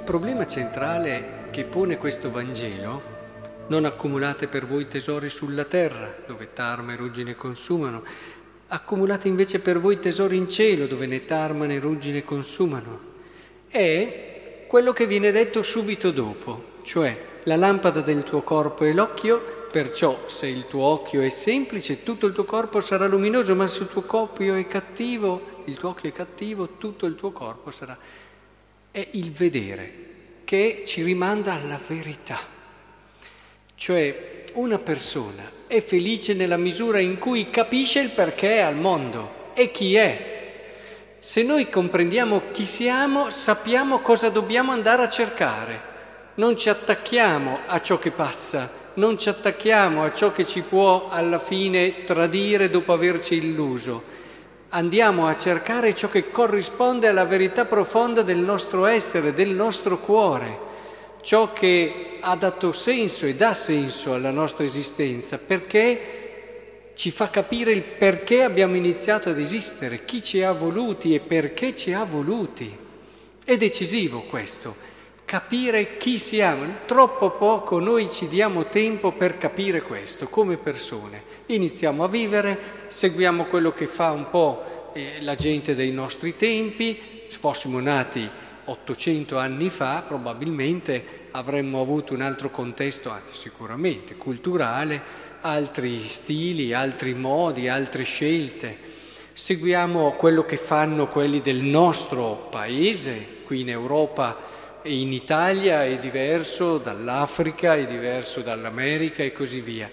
problema centrale che pone questo Vangelo, non accumulate per voi tesori sulla terra, dove tarma e ruggine consumano, accumulate invece per voi tesori in cielo, dove né tarma né ruggine consumano, è quello che viene detto subito dopo, cioè la lampada del tuo corpo è l'occhio, perciò se il tuo occhio è semplice, tutto il tuo corpo sarà luminoso, ma se il tuo cattivo, il tuo occhio è cattivo, tutto il tuo corpo sarà... È il vedere che ci rimanda alla verità. Cioè una persona è felice nella misura in cui capisce il perché è al mondo e chi è. Se noi comprendiamo chi siamo, sappiamo cosa dobbiamo andare a cercare. Non ci attacchiamo a ciò che passa, non ci attacchiamo a ciò che ci può alla fine tradire dopo averci illuso andiamo a cercare ciò che corrisponde alla verità profonda del nostro essere, del nostro cuore, ciò che ha dato senso e dà senso alla nostra esistenza, perché ci fa capire il perché abbiamo iniziato ad esistere, chi ci ha voluti e perché ci ha voluti. È decisivo questo, capire chi siamo. Troppo poco noi ci diamo tempo per capire questo come persone iniziamo a vivere, seguiamo quello che fa un po' eh, la gente dei nostri tempi, se fossimo nati 800 anni fa probabilmente avremmo avuto un altro contesto, anzi sicuramente culturale, altri stili, altri modi, altre scelte. Seguiamo quello che fanno quelli del nostro paese, qui in Europa in Italia è diverso dall'Africa, è diverso dall'America e così via.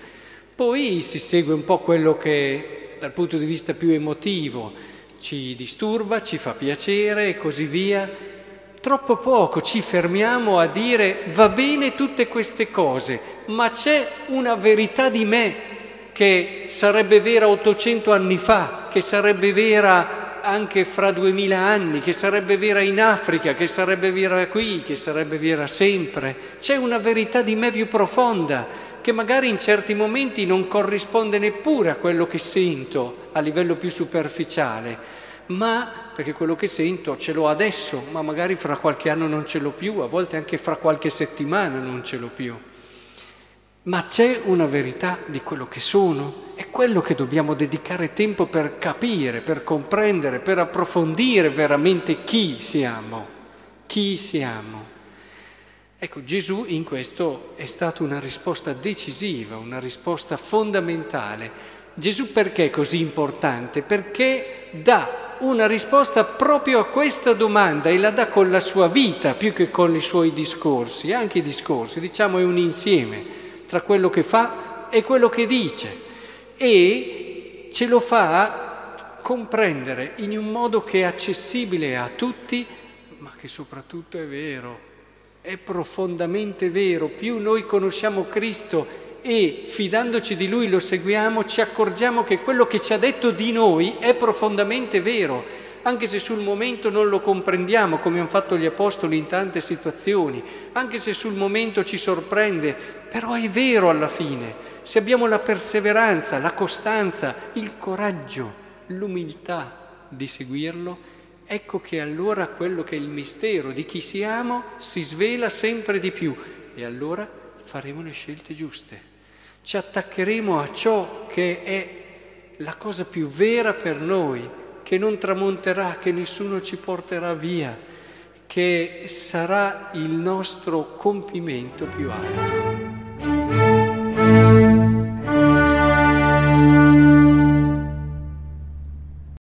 Poi si segue un po' quello che dal punto di vista più emotivo ci disturba, ci fa piacere e così via. Troppo poco ci fermiamo a dire va bene tutte queste cose, ma c'è una verità di me che sarebbe vera 800 anni fa, che sarebbe vera anche fra 2000 anni, che sarebbe vera in Africa, che sarebbe vera qui, che sarebbe vera sempre. C'è una verità di me più profonda che magari in certi momenti non corrisponde neppure a quello che sento a livello più superficiale, ma perché quello che sento ce l'ho adesso, ma magari fra qualche anno non ce l'ho più, a volte anche fra qualche settimana non ce l'ho più. Ma c'è una verità di quello che sono, è quello che dobbiamo dedicare tempo per capire, per comprendere, per approfondire veramente chi siamo, chi siamo. Ecco, Gesù in questo è stata una risposta decisiva, una risposta fondamentale. Gesù perché è così importante? Perché dà una risposta proprio a questa domanda e la dà con la sua vita più che con i suoi discorsi, anche i discorsi, diciamo è un insieme tra quello che fa e quello che dice. E ce lo fa comprendere in un modo che è accessibile a tutti, ma che soprattutto è vero, è profondamente vero, più noi conosciamo Cristo e fidandoci di Lui lo seguiamo, ci accorgiamo che quello che ci ha detto di noi è profondamente vero, anche se sul momento non lo comprendiamo come hanno fatto gli Apostoli in tante situazioni, anche se sul momento ci sorprende, però è vero alla fine, se abbiamo la perseveranza, la costanza, il coraggio, l'umiltà di seguirlo, ecco che allora quello che è il mistero di chi siamo si svela sempre di più e allora faremo le scelte giuste. Ci attaccheremo a ciò che è la cosa più vera per noi, che non tramonterà, che nessuno ci porterà via, che sarà il nostro compimento più alto.